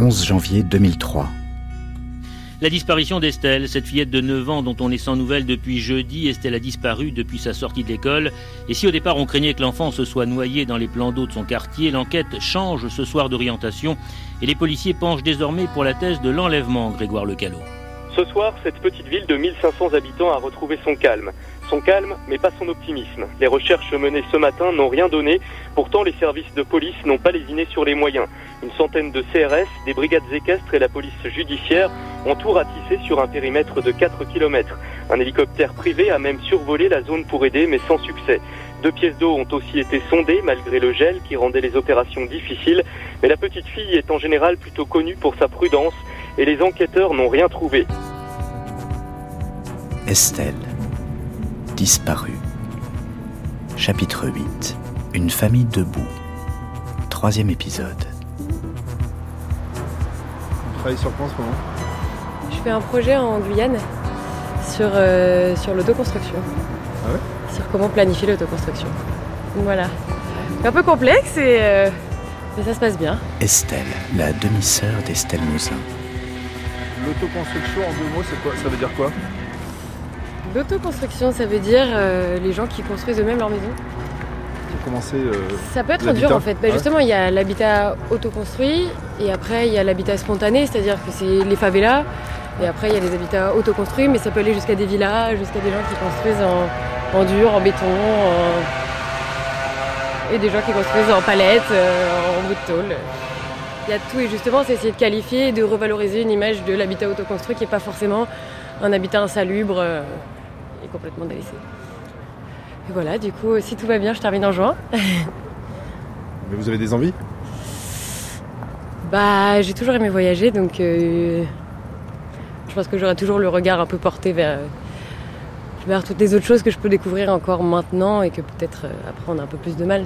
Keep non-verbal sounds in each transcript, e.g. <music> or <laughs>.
11 janvier 2003. La disparition d'Estelle, cette fillette de 9 ans dont on est sans nouvelles depuis jeudi, Estelle a disparu depuis sa sortie de l'école. Et si au départ on craignait que l'enfant se soit noyé dans les plans d'eau de son quartier, l'enquête change ce soir d'orientation et les policiers penchent désormais pour la thèse de l'enlèvement, Grégoire Lecalot. Ce soir, cette petite ville de 1500 habitants a retrouvé son calme. Son calme, mais pas son optimisme. Les recherches menées ce matin n'ont rien donné. Pourtant, les services de police n'ont pas lésiné sur les moyens. Une centaine de CRS, des brigades équestres et la police judiciaire ont tout ratissé sur un périmètre de 4 km. Un hélicoptère privé a même survolé la zone pour aider, mais sans succès. Deux pièces d'eau ont aussi été sondées malgré le gel qui rendait les opérations difficiles. Mais la petite fille est en général plutôt connue pour sa prudence et les enquêteurs n'ont rien trouvé. Estelle disparu. Chapitre 8. Une famille debout. Troisième épisode. Vous travaillez sur quoi en ce moment? Je fais un projet en Guyane sur, euh, sur l'autoconstruction. Ah ouais? Sur comment planifier l'autoconstruction. Voilà. C'est un peu complexe, et, euh, mais ça se passe bien. Estelle, la demi-sœur d'Estelle Mouzin. L'autoconstruction en deux mots, c'est quoi? Ça veut dire quoi? L'autoconstruction, ça veut dire euh, les gens qui construisent eux-mêmes leur maison. Commencer. euh, Ça peut être dur en fait. Bah, Ouais. Justement, il y a l'habitat autoconstruit et après il y a l'habitat spontané, c'est-à-dire que c'est les favelas. Et après il y a les habitats autoconstruits, mais ça peut aller jusqu'à des villas, jusqu'à des gens qui construisent en, en dur, en béton, en- et des gens qui construisent en palette, euh, en bout de tôle. Il y a tout et justement c'est essayer de qualifier et de revaloriser une image de l'habitat autoconstruit qui n'est pas forcément un habitat insalubre euh, et complètement délaissé. Et voilà, du coup, si tout va bien, je termine en juin. <laughs> Mais vous avez des envies? Bah, j'ai toujours aimé voyager, donc euh, je pense que j'aurai toujours le regard un peu porté vers, vers toutes les autres choses que je peux découvrir encore maintenant et que peut-être euh, après on a un peu plus de mal.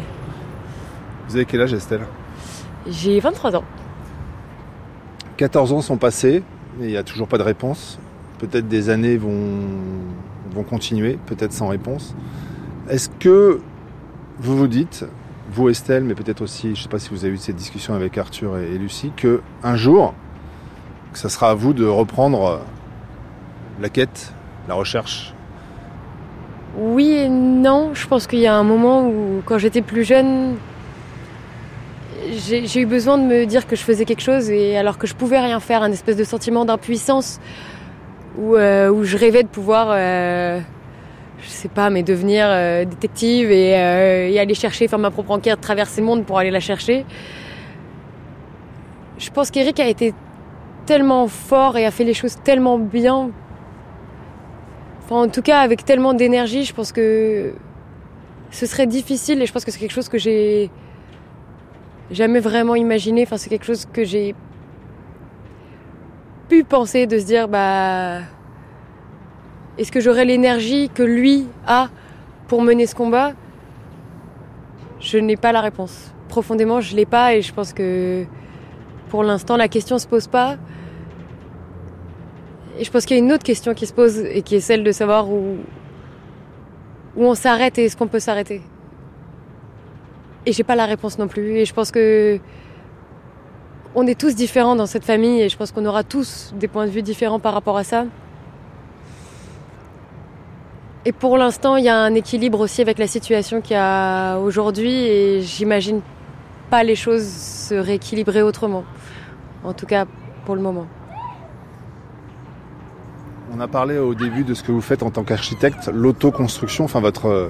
Vous avez quel âge, Estelle? J'ai 23 ans. 14 ans sont passés, mais il n'y a toujours pas de réponse. Peut-être des années vont, vont continuer, peut-être sans réponse. Est-ce que vous vous dites, vous Estelle, mais peut-être aussi, je ne sais pas si vous avez eu cette discussion avec Arthur et, Lucie, que un jour, que ça sera à vous de reprendre euh, la quête, la recherche? Oui et non, je pense qu'il y a un moment où, quand j'étais plus jeune, j'ai eu besoin de me dire que je faisais quelque chose et alors que je pouvais rien faire, un espèce de sentiment d'impuissance où, euh, où je rêvais de pouvoir, euh, je sais pas, mais devenir euh, détective et, et aller chercher, faire ma propre enquête, traverser le monde pour aller la chercher. Je pense qu'Eric a été tellement fort et a fait les choses tellement bien Enfin, en tout cas, avec tellement d'énergie, je pense que ce serait difficile et je pense que c'est quelque chose que j'ai jamais vraiment imaginé. Enfin, c'est quelque chose que j'ai penser de se dire, bah, est-ce que j'aurais l'énergie que lui a pour mener ce combat? Je n'ai pas la réponse. Profondément, je l'ai pas et je pense que pour l'instant, la question se pose pas. Et je pense qu'il y a une autre question qui se pose et qui est celle de savoir où, où on s'arrête et est-ce qu'on peut s'arrêter. Et j'ai pas la réponse non plus. Et je pense que on est tous différents dans cette famille et je pense qu'on aura tous des points de vue différents par rapport à ça. Et pour l'instant, il y a un équilibre aussi avec la situation qu'il y a aujourd'hui et j'imagine pas les choses se rééquilibrer autrement. En tout cas, pour le moment. On a parlé au début de ce que vous faites en tant qu'architecte, l'autoconstruction, enfin votre euh,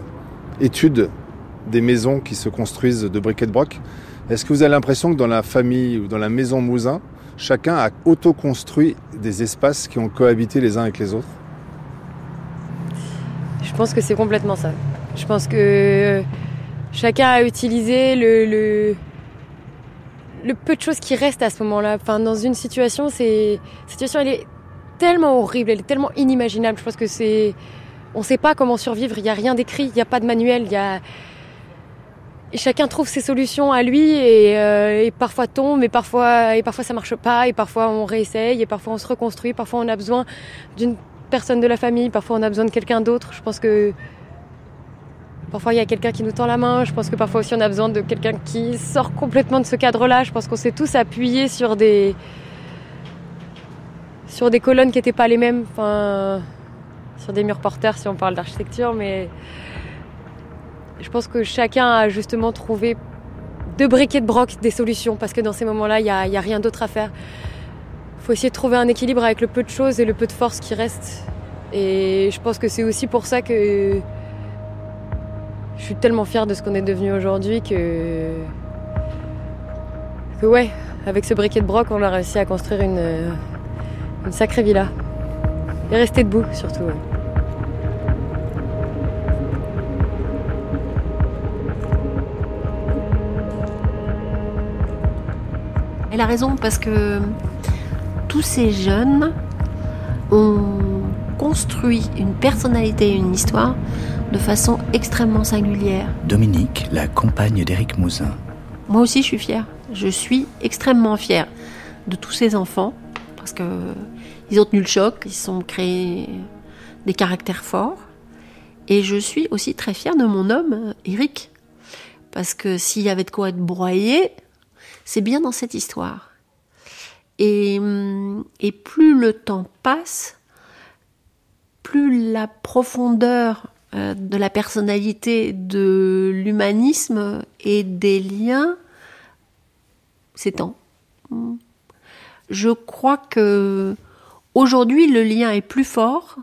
étude des maisons qui se construisent de briquet de broc. Est-ce que vous avez l'impression que dans la famille ou dans la maison Mouzin, chacun a autoconstruit des espaces qui ont cohabité les uns avec les autres? Je pense que c'est complètement ça. Je pense que chacun a utilisé le, peu de choses qui restent à ce moment-là. Enfin, dans une situation, c'est situation, est tellement horrible, elle est tellement inimaginable. Je pense que c'est, on ne sait pas comment survivre. Il n'y a rien d'écrit, il n'y a pas de manuel. Il y a chacun trouve ses solutions à lui et, euh, parfois tombe et parfois et parfois ça marche pas et parfois on réessaye et parfois on se reconstruit. Parfois on a besoin d'une personne de la famille, parfois on a besoin de quelqu'un d'autre. Je pense que Parfois, il y a quelqu'un qui nous tend la main. Je pense que parfois aussi, on a besoin de quelqu'un qui sort complètement de ce cadre-là. Je pense qu'on s'est tous appuyés sur des sur des colonnes qui n'étaient pas les mêmes. Enfin, sur des murs porteurs, si on parle d'architecture, mais je pense que chacun a justement trouvé de briquet de broc des solutions, parce que dans ces moments-là, il n'y a, rien d'autre à faire. Il faut essayer de trouver un équilibre avec le peu de choses et le peu de force qui reste. Et je pense que c'est aussi pour ça que je suis tellement fière de ce qu'on est devenu aujourd'hui que. ouais, avec ce briquet de broc, on a réussi à construire une, sacrée villa. Et rester debout surtout. Elle a raison parce que tous ces jeunes ont construit une personnalité et une histoire de façon extrêmement singulière. Dominique, la compagne d'Éric Mouzin. Moi aussi, je suis fière. Je suis extrêmement fière de tous ces enfants parce que ils ont tenu le choc, ils ont créé des caractères forts. Et je suis aussi très fière de mon homme, Eric, parce que s'il y avait de quoi être broyé, c'est bien dans cette histoire. Et, et, plus le temps passe, plus la profondeur de la personnalité, de l'humanisme et des liens s'étend. Je crois que aujourd'hui le lien est plus fort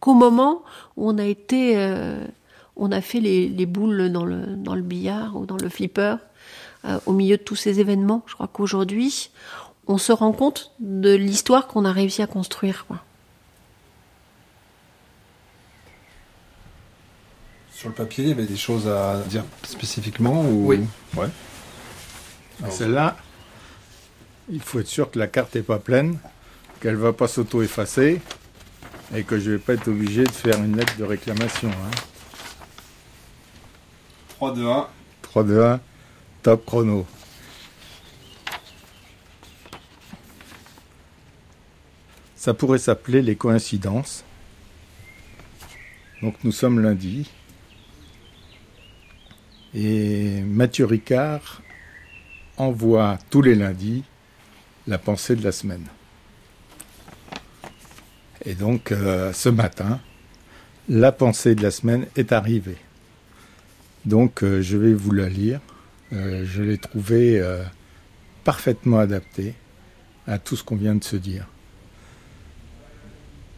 qu'au moment où on a été, euh, on a fait les, les, boules dans le, dans le billard ou dans le flipper euh, au milieu de tous ces événements. Je crois qu'aujourd'hui, on se rend compte de l'histoire qu'on a réussi à construire. Quoi. Sur le papier, il y avait des choses à dire spécifiquement ou... Oui. Ouais. Celle-là, il faut être sûr que la carte n'est pas pleine, qu'elle ne va pas s'auto-effacer et que je ne vais pas être obligé de faire une lettre de réclamation. Hein. 3, 2, 1. 3, 2, 1. Top chrono. Ça pourrait s'appeler les coïncidences. Donc nous sommes lundi. Et Mathieu Ricard envoie tous les lundis la pensée de la semaine. Et donc euh, ce matin, la pensée de la semaine est arrivée. Donc euh, je vais vous la lire. Euh, je l'ai trouvée euh, parfaitement adaptée à tout ce qu'on vient de se dire.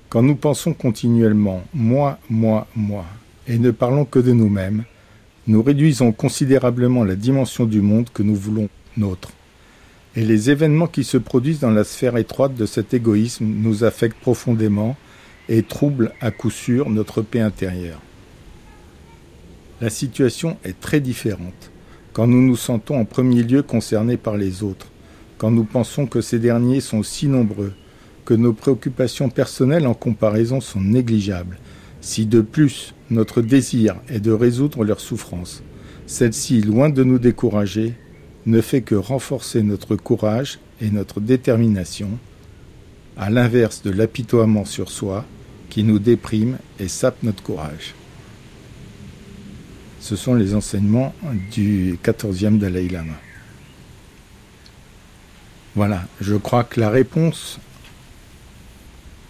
Quand nous pensons continuellement moi, moi, moi, et ne parlons que de nous-mêmes, nous réduisons considérablement la dimension du monde que nous voulons nôtre. Et les événements qui se produisent dans la sphère étroite de cet égoïsme nous affectent profondément et troublent à coup sûr notre paix intérieure. La situation est très différente quand nous nous sentons en premier lieu concernés par les autres, quand nous pensons que ces derniers sont si nombreux, que nos préoccupations personnelles en comparaison sont négligeables, si de plus notre désir est de résoudre leurs souffrances, celle-ci, loin de nous décourager, ne fait que renforcer notre courage et notre détermination, à l'inverse de l'apitoiement sur soi qui nous déprime et sape notre courage. Ce sont les enseignements du 14e Dalai Lama. Voilà, je crois que la réponse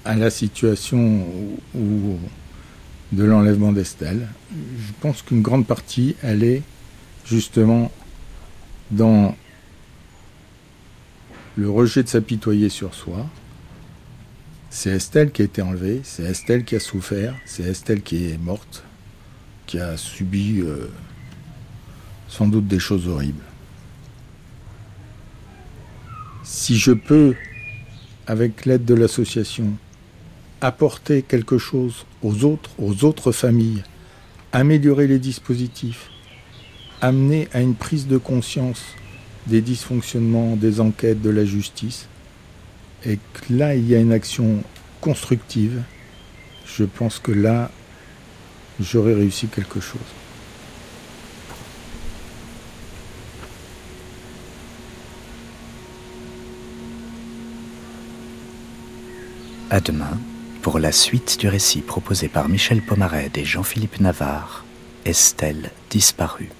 à la situation de l'enlèvement d'Estelle, je pense qu'une grande partie, elle est justement dans le rejet de s'apitoyer sur soi. C'est Estelle qui a été enlevée, c'est Estelle qui a souffert, c'est Estelle qui est morte, qui a subi euh, sans doute des choses horribles. Si je peux, avec l'aide de l'association, apporter quelque chose aux autres, aux autres familles, améliorer les dispositifs, amener à une prise de conscience des dysfonctionnements, des enquêtes, de la justice, et que là il y a une action constructive, je pense que là j'aurais réussi quelque chose. À demain pour la suite du récit proposé par Michel Pomared et Jean-Philippe Navarre Estelle disparue.